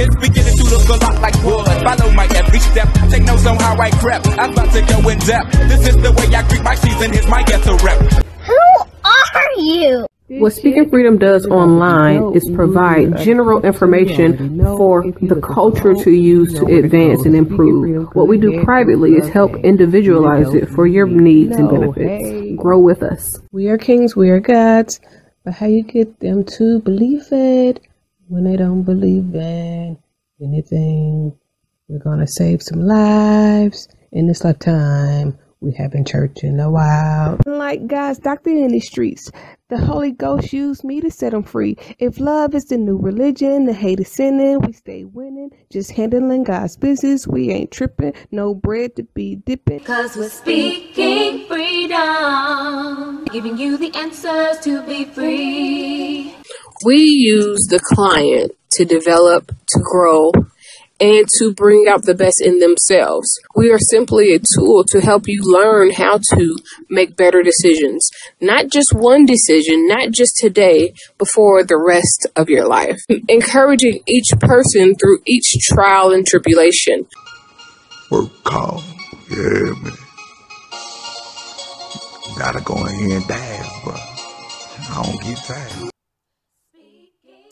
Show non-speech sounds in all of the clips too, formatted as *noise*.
It's beginning to look a lot like wood. Follow my every step. Take notes on how I crept. I'm about to go in depth. This is the way I greet my season. Here's my ghetto rep. Who are you? What Speaking Freedom does online is provide general information for the culture to use to advance and improve. What we do privately is help individualize it for your needs and benefits. Grow with us. We are kings, we are gods, but how you get them to believe it when they don't believe in anything? We're gonna save some lives in this lifetime. We haven't church in a while. Like God's doctor in the streets, the Holy Ghost used me to set them free. If love is the new religion, the hate is sinning, we stay winning. Just handling God's business, we ain't tripping. No bread to be dipping. Cause we're speaking freedom, giving you the answers to be free. We use the client to develop, to grow, and to bring out the best in themselves. We are simply a tool to help you learn how to make better decisions. Not just one decision, not just today, but for the rest of your life. *laughs* Encouraging each person through each trial and tribulation. Work call. Yeah, man. Gotta go in here and dance, but I don't get tired.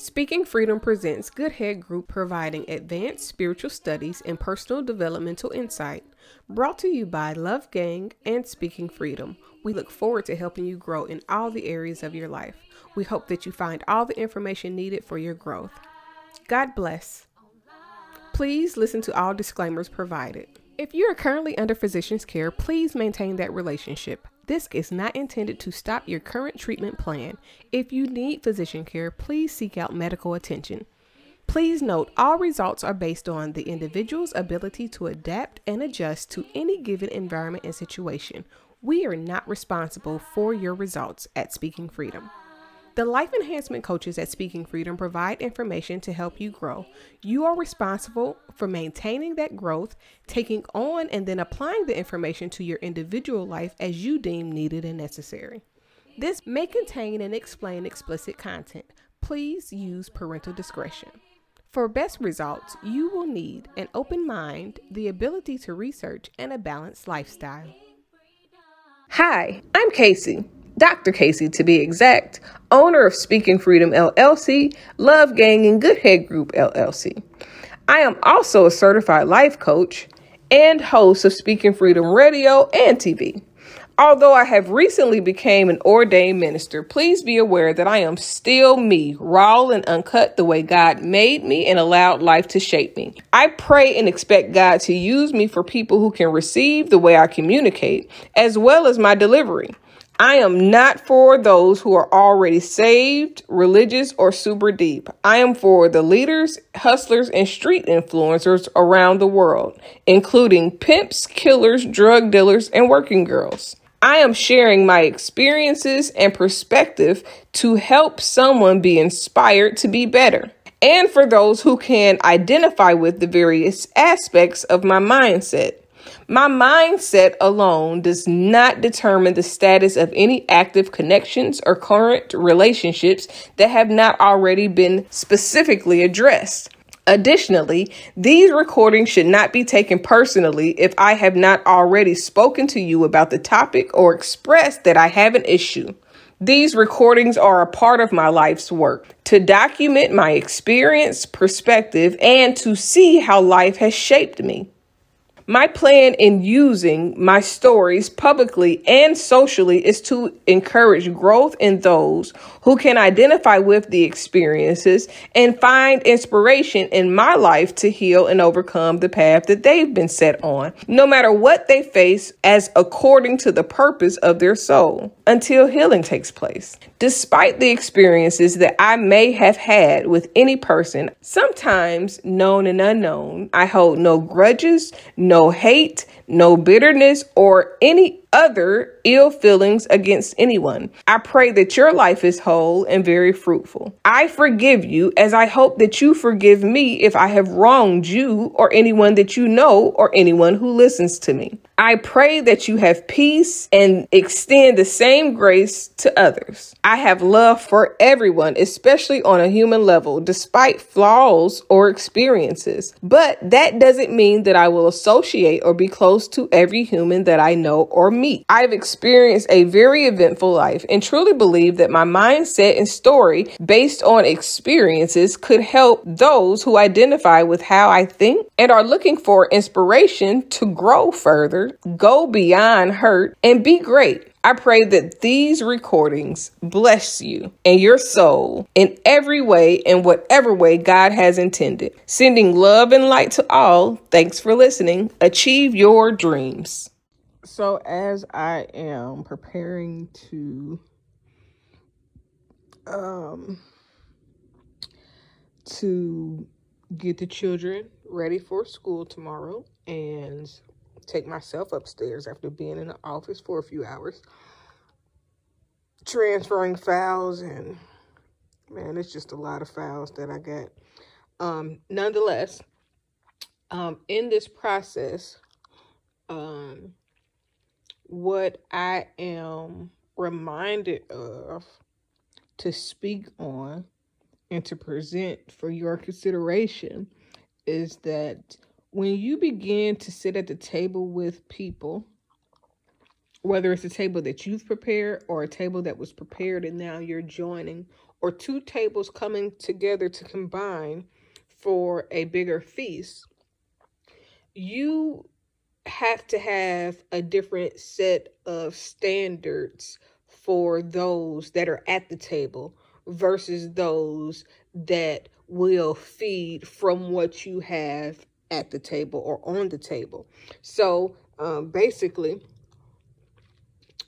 Speaking Freedom presents Good Head Group providing advanced spiritual studies and personal developmental insight. Brought to you by Love Gang and Speaking Freedom. We look forward to helping you grow in all the areas of your life. We hope that you find all the information needed for your growth. God bless. Please listen to all disclaimers provided. If you are currently under physician's care, please maintain that relationship. This is not intended to stop your current treatment plan. If you need physician care, please seek out medical attention. Please note all results are based on the individual's ability to adapt and adjust to any given environment and situation. We are not responsible for your results at Speaking Freedom. The life enhancement coaches at Speaking Freedom provide information to help you grow. You are responsible for maintaining that growth, taking on and then applying the information to your individual life as you deem needed and necessary. This may contain and explain explicit content. Please use parental discretion. For best results, you will need an open mind, the ability to research, and a balanced lifestyle. Hi, I'm Casey. Dr. Casey to be exact, owner of Speaking Freedom LLC, Love Gang, and Good Head Group LLC. I am also a certified life coach and host of Speaking Freedom Radio and TV. Although I have recently became an ordained minister, please be aware that I am still me, raw and uncut the way God made me and allowed life to shape me. I pray and expect God to use me for people who can receive the way I communicate, as well as my delivery. I am not for those who are already saved, religious, or super deep. I am for the leaders, hustlers, and street influencers around the world, including pimps, killers, drug dealers, and working girls. I am sharing my experiences and perspective to help someone be inspired to be better, and for those who can identify with the various aspects of my mindset. My mindset alone does not determine the status of any active connections or current relationships that have not already been specifically addressed. Additionally, these recordings should not be taken personally if I have not already spoken to you about the topic or expressed that I have an issue. These recordings are a part of my life's work to document my experience, perspective, and to see how life has shaped me. My plan in using my stories publicly and socially is to encourage growth in those who can identify with the experiences and find inspiration in my life to heal and overcome the path that they've been set on, no matter what they face, as according to the purpose of their soul, until healing takes place. Despite the experiences that I may have had with any person, sometimes known and unknown, I hold no grudges, no hate, no bitterness, or any other ill feelings against anyone. I pray that your life is whole and very fruitful. I forgive you as I hope that you forgive me if I have wronged you or anyone that you know or anyone who listens to me. I pray that you have peace and extend the same grace to others. I have love for everyone, especially on a human level, despite flaws or experiences. But that doesn't mean that I will associate or be close to every human that I know or meet. I've experienced a very eventful life and truly believe that my mindset and story based on experiences could help those who identify with how I think and are looking for inspiration to grow further, go beyond hurt, and be great. I pray that these recordings bless you and your soul in every way, in whatever way God has intended. Sending love and light to all. Thanks for listening. Achieve your dreams. So, as I am preparing to um to get the children ready for school tomorrow and take myself upstairs after being in the office for a few hours transferring files and man it's just a lot of files that i got. Um nonetheless um in this process um what i am reminded of to speak on and to present for your consideration is that when you begin to sit at the table with people, whether it's a table that you've prepared or a table that was prepared and now you're joining, or two tables coming together to combine for a bigger feast, you have to have a different set of standards for those that are at the table versus those that will feed from what you have at the table or on the table. So um, basically,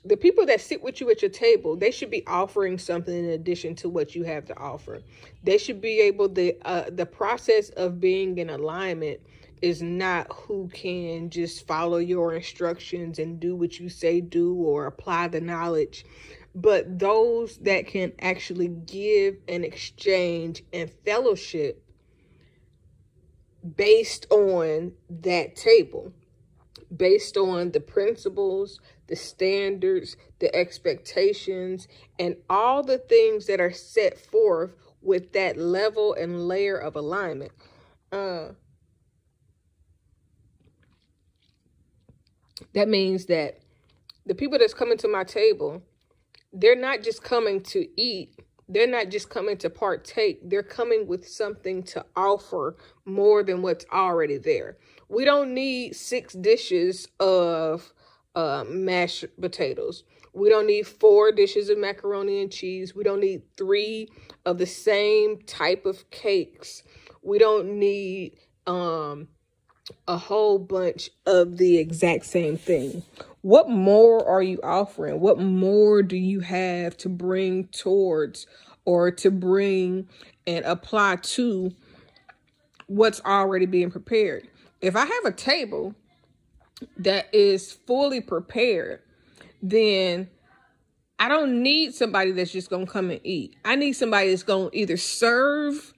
the people that sit with you at your table, they should be offering something in addition to what you have to offer. They should be able to, uh, the process of being in alignment is not who can just follow your instructions and do what you say do or apply the knowledge but those that can actually give and exchange and fellowship based on that table, based on the principles, the standards, the expectations, and all the things that are set forth with that level and layer of alignment. Uh, that means that the people that's coming to my table they're not just coming to eat they're not just coming to partake they're coming with something to offer more than what's already there. We don't need six dishes of uh, mashed potatoes. We don't need four dishes of macaroni and cheese. We don't need three of the same type of cakes. We don't need um a whole bunch of the exact same thing what more are you offering? What more do you have to bring towards or to bring and apply to what's already being prepared? If I have a table that is fully prepared, then I don't need somebody that's just going to come and eat. I need somebody that's going to either serve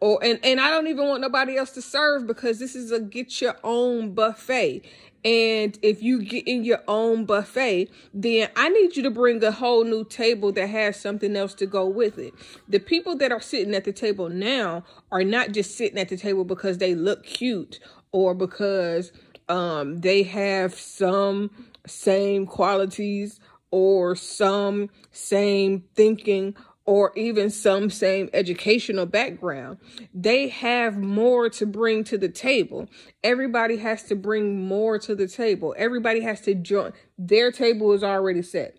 or and and I don't even want nobody else to serve because this is a get your own buffet. And if you get in your own buffet, then I need you to bring a whole new table that has something else to go with it. The people that are sitting at the table now are not just sitting at the table because they look cute or because um, they have some same qualities or some same thinking or even some same educational background. They have more to bring to the table. Everybody has to bring more to the table. Everybody has to join. Their table is already set.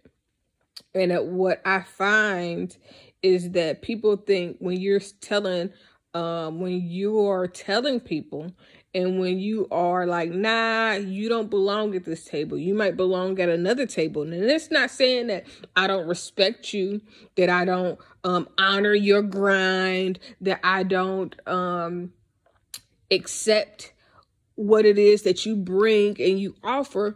And what I find is that people think when you're telling, um, when you are telling people and when you are like, nah, you don't belong at this table, you might belong at another table. And it's not saying that I don't respect you, that I don't um, honor your grind, that I don't um, accept what it is that you bring and you offer.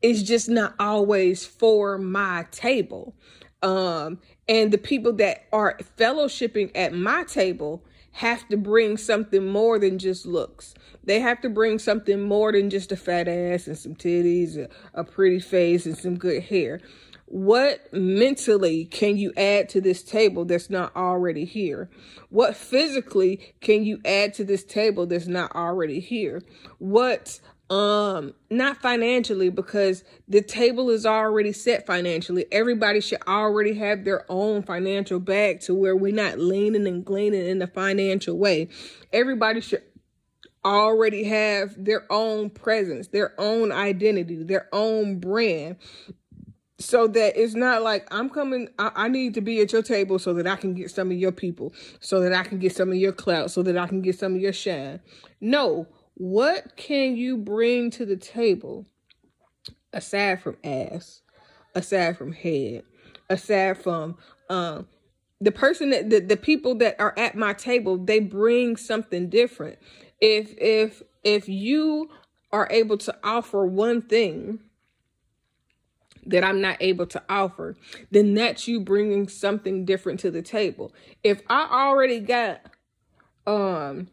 It's just not always for my table. Um, and the people that are fellowshipping at my table have to bring something more than just looks. They have to bring something more than just a fat ass and some titties, a, pretty face, and some good hair. What mentally can you add to this table that's not already here? What physically can you add to this table that's not already here? What um not financially because the table is already set financially. Everybody should already have their own financial bag to where we're not leaning and gleaning in a financial way. Everybody should already have their own presence their own identity their own brand. So that it's not like I'm coming, I, I, need to be at your table so that I can get some of your people, so that I can get some of your clout, so that I can get some of your shine. No, what can you bring to the table aside from ass, aside from head, aside from um the person that the, the people that are at my table, they bring something different. If if if you are able to offer one thing, that I'm not able to offer, then that's you bringing something different to the table. If I already got um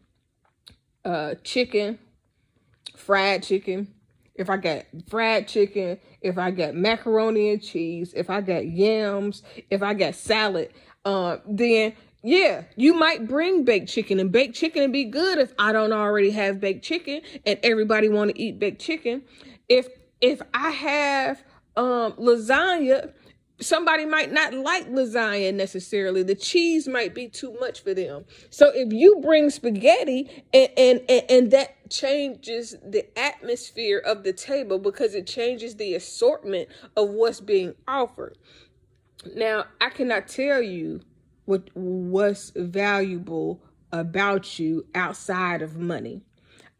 uh chicken, fried chicken, if I got fried chicken, if I got macaroni and cheese, if I got yams, if I got salad, uh, then yeah, you might bring baked chicken and baked chicken and be good if I don't already have baked chicken and everybody want to eat baked chicken. If if I have um, lasagna, somebody might not like lasagna necessarily. The cheese might be too much for them. So if you bring spaghetti and, and, and, and, that changes the atmosphere of the table because it changes the assortment of what's being offered. Now, I cannot tell you what what's valuable about you outside of money.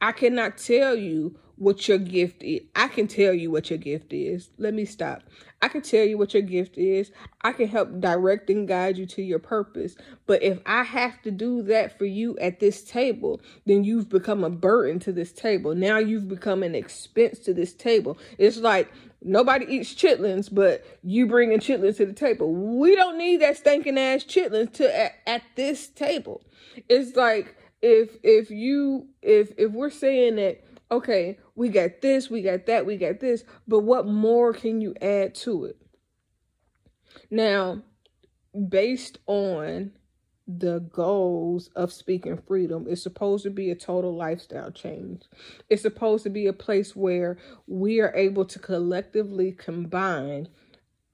I cannot tell you what your gift is. I can tell you what your gift is. Let me stop. I can tell you what your gift is. I can help direct and guide you to your purpose. But if I have to do that for you at this table, then you've become a burden to this table. Now you've become an expense to this table. It's like nobody eats chitlins, but you bringing chitlins to the table. We don't need that stinking ass chitlins to at, at this table. It's like if if you if if we're saying that okay, we got this, we got that, we got this, but what more can you add to it? Now, based on the goals of speaking freedom, it's supposed to be a total lifestyle change. It's supposed to be a place where we are able to collectively combine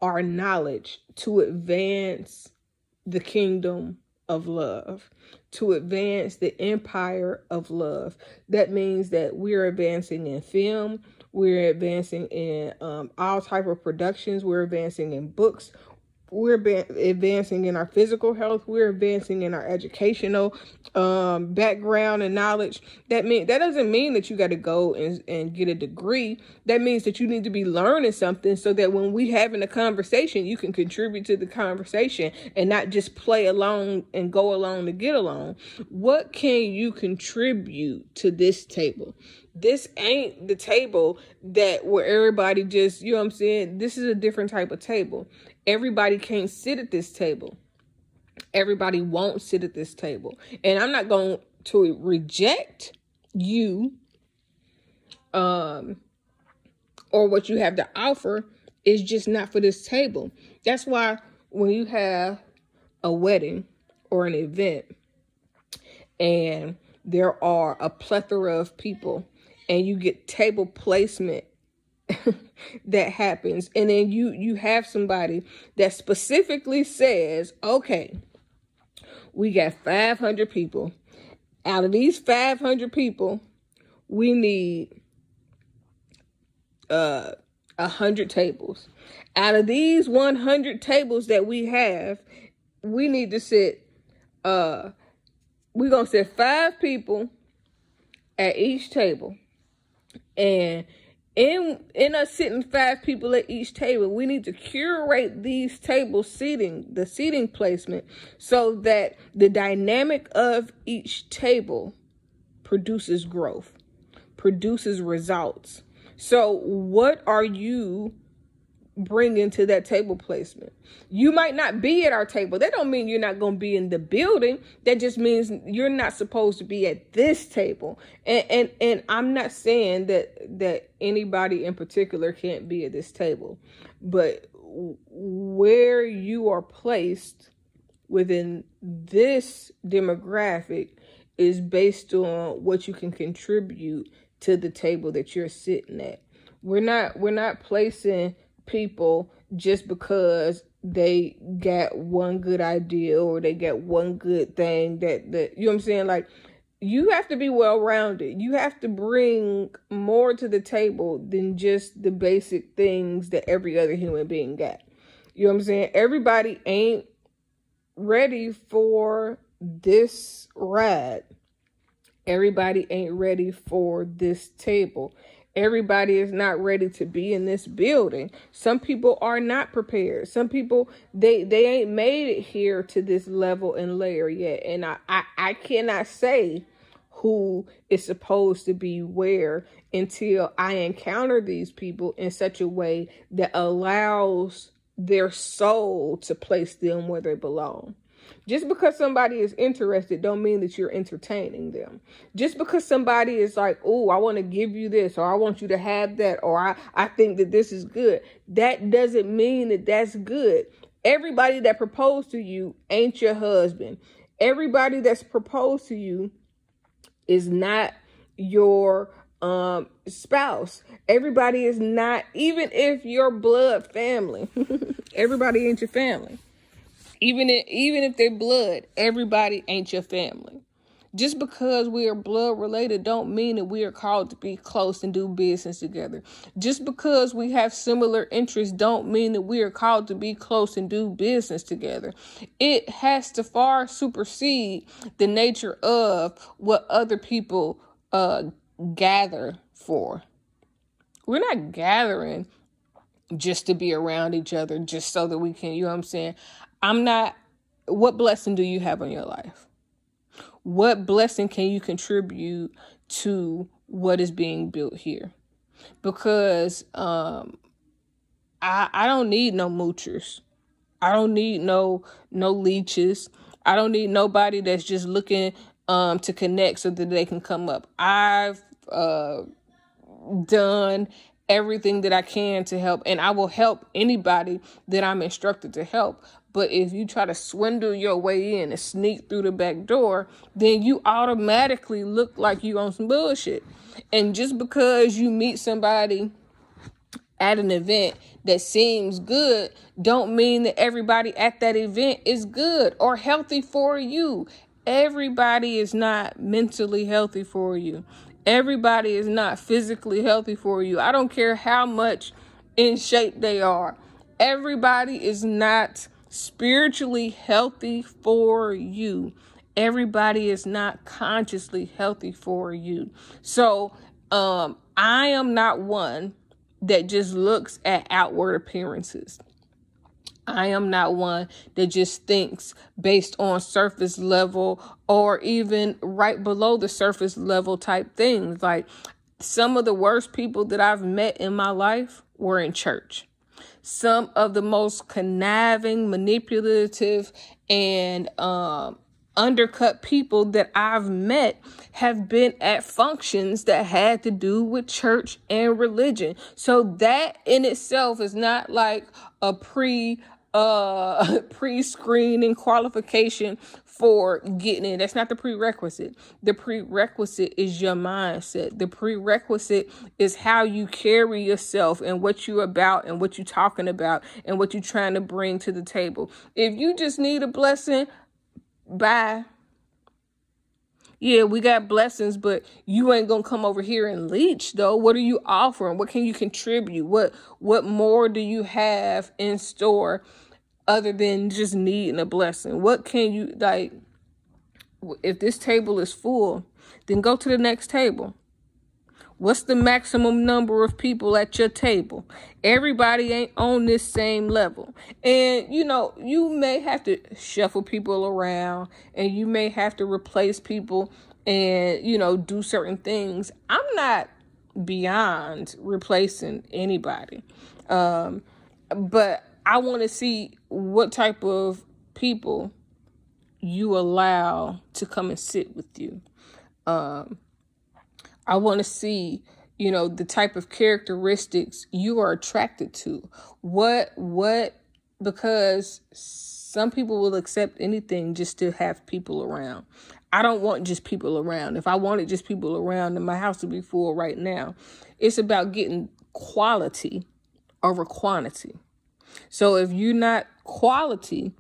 our knowledge to advance the kingdom of love to advance the empire of love. That means that we're advancing in film, we're advancing in um, all type of productions, we're advancing in books, we're advancing in our physical health we're advancing in our educational um, background and knowledge. That mean that doesn't mean that you got to go and, and get a degree. That means that you need to be learning something so that when we having a conversation you can contribute to the conversation and not just play along and go along to get along. What can you contribute to this table? This ain't the table that where everybody just you know what i'm saying? This is a different type of table everybody can't sit at this table. Everybody won't sit at this table. And I'm not going to reject you um or what you have to offer is just not for this table. That's why when you have a wedding or an event and there are a plethora of people and you get table placement *laughs* that happens. And then you you have somebody that specifically says okay we got 500 people. Out of these 500 people we need uh 100 tables. Out of these 100 tables that we have we need to sit uh we're gonna sit five people at each table. And in in us sitting five people at each table we need to curate these table seating the seating placement so that the dynamic of each table produces growth produces results. So what are you bring into that table placement. You might not be at our table. That don't mean you're not going to be in the building. That just means you're not supposed to be at this table. And and and I'm not saying that that anybody in particular can't be at this table, but where you are placed within this demographic is based on what you can contribute to the table that you're sitting at. We're not we're not placing people just because they got one good idea or they got one good thing that that you know what I'm saying like you have to be well rounded. You have to bring more to the table than just the basic things that every other human being got. You know what I'm saying? Everybody ain't ready for this ride. Everybody ain't ready for this table. Everybody is not ready to be in this building. Some people are not prepared. Some people they they ain't made it here to this level and layer yet. And I I, I cannot say who is supposed to be where until I encounter these people in such a way that allows their soul to place them where they belong. Just because somebody is interested don't mean that you're entertaining them. Just because somebody is like, "Oh, I want to give you this," or "I want you to have that," or "I I think that this is good," that doesn't mean that that's good. Everybody that proposed to you ain't your husband. Everybody that's proposed to you is not your um spouse. Everybody is not even if your blood family. *laughs* everybody ain't your family. Even if even if they're blood, everybody ain't your family. Just because we are blood related don't mean that we are called to be close and do business together. Just because we have similar interests don't mean that we are called to be close and do business together. It has to far supersede the nature of what other people uh gather for. We're not gathering just to be around each other just so that we can, you know what I'm saying? I'm not what blessing do you have on your life? what blessing can you contribute to what is being built here? Because um I I don't need no moochers. I don't need no no leeches. I don't need nobody that's just looking um to connect so that they can come up. I've uh done everything that I can to help and I will help anybody that I'm instructed to help. But if you try to swindle your way in and sneak through the back door, then you automatically look like you on some bullshit. And just because you meet somebody at an event that seems good don't mean that everybody at that event is good or healthy for you. Everybody is not mentally healthy for you. Everybody is not physically healthy for you. I don't care how much in shape they are. Everybody is not spiritually healthy for you. Everybody is not consciously healthy for you. So, um, I am not one that just looks at outward appearances. I am not one that just thinks based on surface level or even right below the surface level type things. Like some of the worst people that I've met in my life were in church some of the most conniving, manipulative, and um, undercut people that I've met have been at functions that had to do with church and religion. So that in itself is not like a pre uh *laughs* pre-screening qualification for getting in. That's not the prerequisite. The prerequisite is your mindset. The prerequisite is how you carry yourself and what you're about and what you're talking about and what you're trying to bring to the table. If you just need a blessing, bye. Yeah, we got blessings, but you ain't gonna come over here and leech though. What are you offering? What can you contribute? What what more do you have in store other than just needing a blessing? What can you like? If this table is full, then go to the next table. What's the maximum number of people at your table? Everybody ain't on this same level. And you know, you may have to shuffle people around and you may have to replace people and, you know, do certain things. I'm not beyond replacing anybody. Um but I want to see what type of people you allow to come and sit with you. Um, I want to see, you know, the type of characteristics you are attracted to. What, what, because some people will accept anything just to have people around. I don't want just people around. If I wanted just people around, then my house would be full right now. It's about getting quality over quantity. So if you're not quality,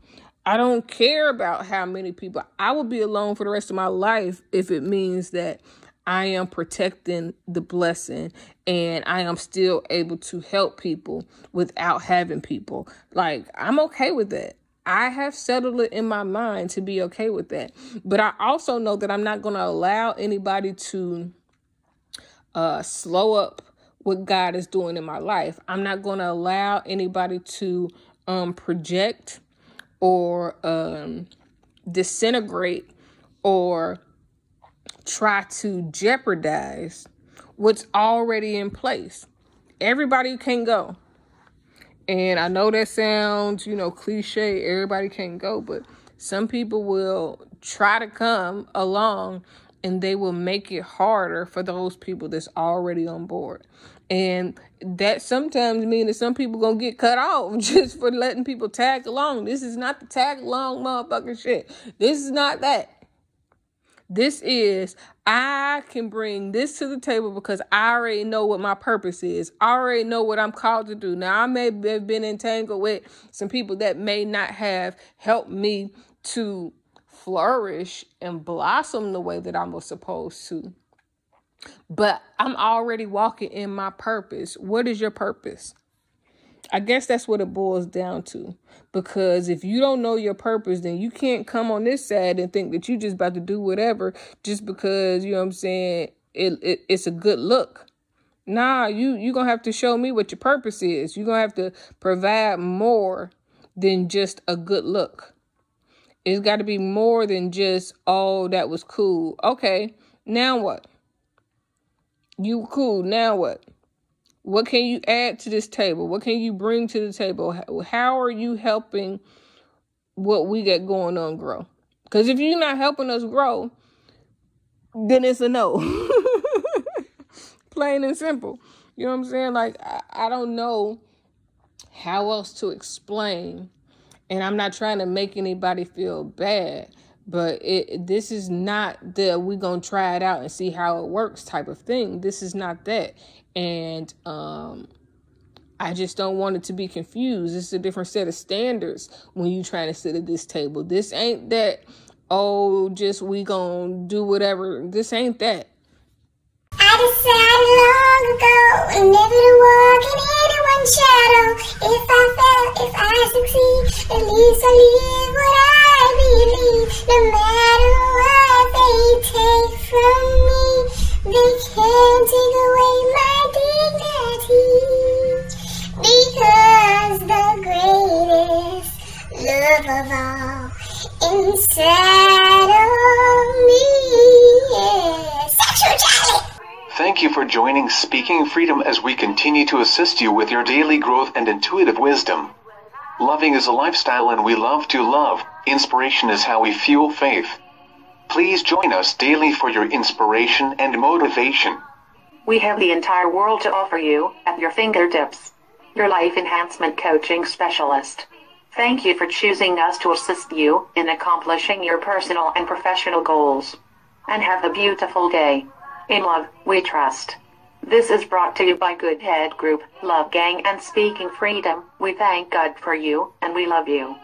I don't care about how many people. I will be alone for the rest of my life if it means that I am protecting the blessing and I am still able to help people without having people. Like, I'm okay with that. I have settled it in my mind to be okay with that. But I also know that I'm not going to allow anybody to uh, slow up what God is doing in my life. I'm not going to allow anybody to um, project or um, disintegrate or try to jeopardize what's already in place. Everybody can go. And I know that sounds, you know, cliche, everybody can go, but some people will try to come along and they will make it harder for those people that's already on board. And that sometimes means that some people gonna get cut off *laughs* just for letting people tag along. This is not the tag along motherfucking shit. This is not that. This is I can bring this to the table because I already know what my purpose is. I already know what I'm called to do. Now I may have been entangled with some people that may not have helped me to flourish and blossom the way that I was supposed to. But I'm already walking in my purpose. What is your purpose? I guess that's what it boils down to. Because if you don't know your purpose, then you can't come on this side and think that you just about to do whatever just because, you know what I'm saying, it, it it's a good look. Nah, you you gonna have to show me what your purpose is. You're gonna have to provide more than just a good look. It's got to be more than just, oh, that was cool. Okay, now what? You cool. Now what? What can you add to this table? What can you bring to the table? How are you helping what we got going on grow? Because if you're not helping us grow, then it's a no. *laughs* Plain and simple. You know what I'm saying? Like, I, I don't know how else to explain. And I'm not trying to make anybody feel bad but it this is not the we're gonna try it out and see how it works type of thing this is not that and um I just don't want it to be confused. It's a different set of standards when you trying to sit at this table. This ain't that, oh, just we gonna do whatever. This ain't that. I decided long ago never to walk in anyone's shadow. If I fail, if I succeed, at least I what I No matter what they take from me, they can't take away my dignity. Because the greatest love of all inside of me is sexuality. Thank you for joining Speaking Freedom as we continue to assist you with your daily growth and intuitive wisdom. Loving is a lifestyle and we love to love. Inspiration is how we fuel faith. Please join us daily for your inspiration and motivation. We have the entire world to offer you at your fingertips. Your life enhancement coaching specialist. Thank you for choosing us to assist you in accomplishing your personal and professional goals. And have a beautiful day. In love, we trust. This is brought to you by Good Head Group, Love Gang, and Speaking Freedom. We thank God for you, and we love you.